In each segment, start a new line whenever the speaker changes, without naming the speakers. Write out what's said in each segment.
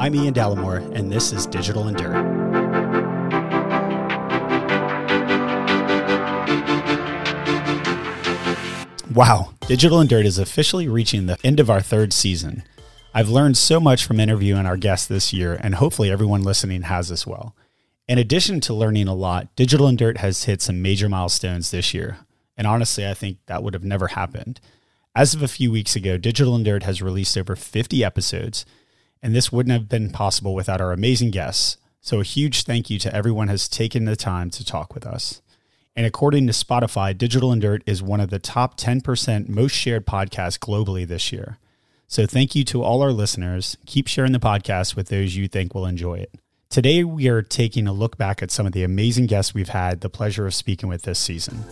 I'm Ian Dallimore, and this is Digital Endure. Wow, Digital Dirt is officially reaching the end of our third season. I've learned so much from interviewing our guests this year, and hopefully everyone listening has as well. In addition to learning a lot, Digital Dirt has hit some major milestones this year. And honestly, I think that would have never happened. As of a few weeks ago, Digital Dirt has released over 50 episodes, and this wouldn't have been possible without our amazing guests. So a huge thank you to everyone who has taken the time to talk with us. And according to Spotify, Digital and Dirt is one of the top 10% most shared podcasts globally this year. So thank you to all our listeners. Keep sharing the podcast with those you think will enjoy it. Today, we are taking a look back at some of the amazing guests we've had the pleasure of speaking with this season.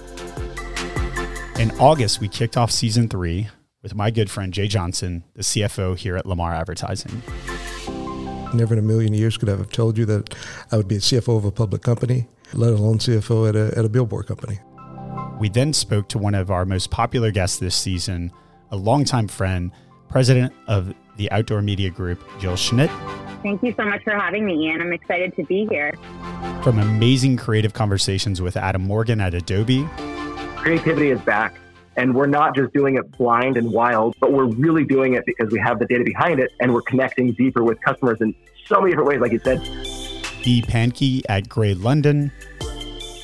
In August, we kicked off season three with my good friend Jay Johnson, the CFO here at Lamar Advertising.
Never in a million years could I have told you that I would be a CFO of a public company, let alone CFO at a, at a billboard company.
We then spoke to one of our most popular guests this season, a longtime friend, president of the Outdoor Media Group, Jill Schnitt.
Thank you so much for having me, Ian. I'm excited to be here.
From amazing creative conversations with Adam Morgan at Adobe.
Creativity is back, and we're not just doing it blind and wild, but we're really doing it because we have the data behind it and we're connecting deeper with customers in so many different ways, like you said.
Dee Pankey at Grey London.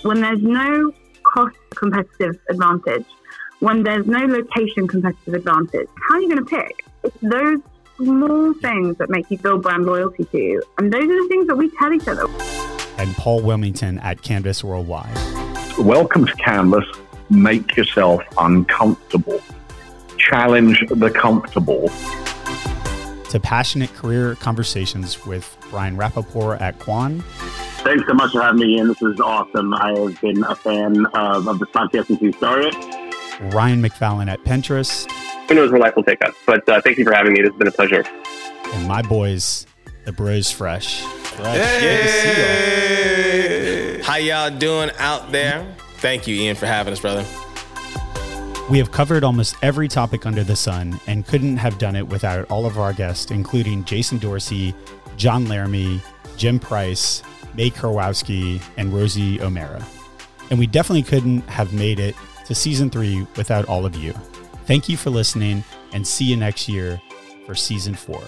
When there's no cost competitive advantage, when there's no location competitive advantage, how are you going to pick? It's those small things that make you build brand loyalty to. you. And those are the things that we tell each other.
And Paul Wilmington at Canvas Worldwide.
Welcome to Canvas. Make yourself uncomfortable. Challenge the comfortable.
To passionate career conversations with Brian Rappaport at Quan.
Thanks so much for having me in. This is awesome. I have been a fan of, of this podcast since we started.
Ryan McFallon at Pinterest.
Who knows where life will take us? But uh, thank you for having me. This has been a pleasure.
And my boys, the Bros Fresh. Fresh.
Hey. How y'all doing out there? Thank you, Ian, for having us, brother.
We have covered almost every topic under the sun and couldn't have done it without all of our guests, including Jason Dorsey, John Laramie, Jim Price, Mae Karwowski, and Rosie O'Mara. And we definitely couldn't have made it to season three without all of you. Thank you for listening and see you next year for season four.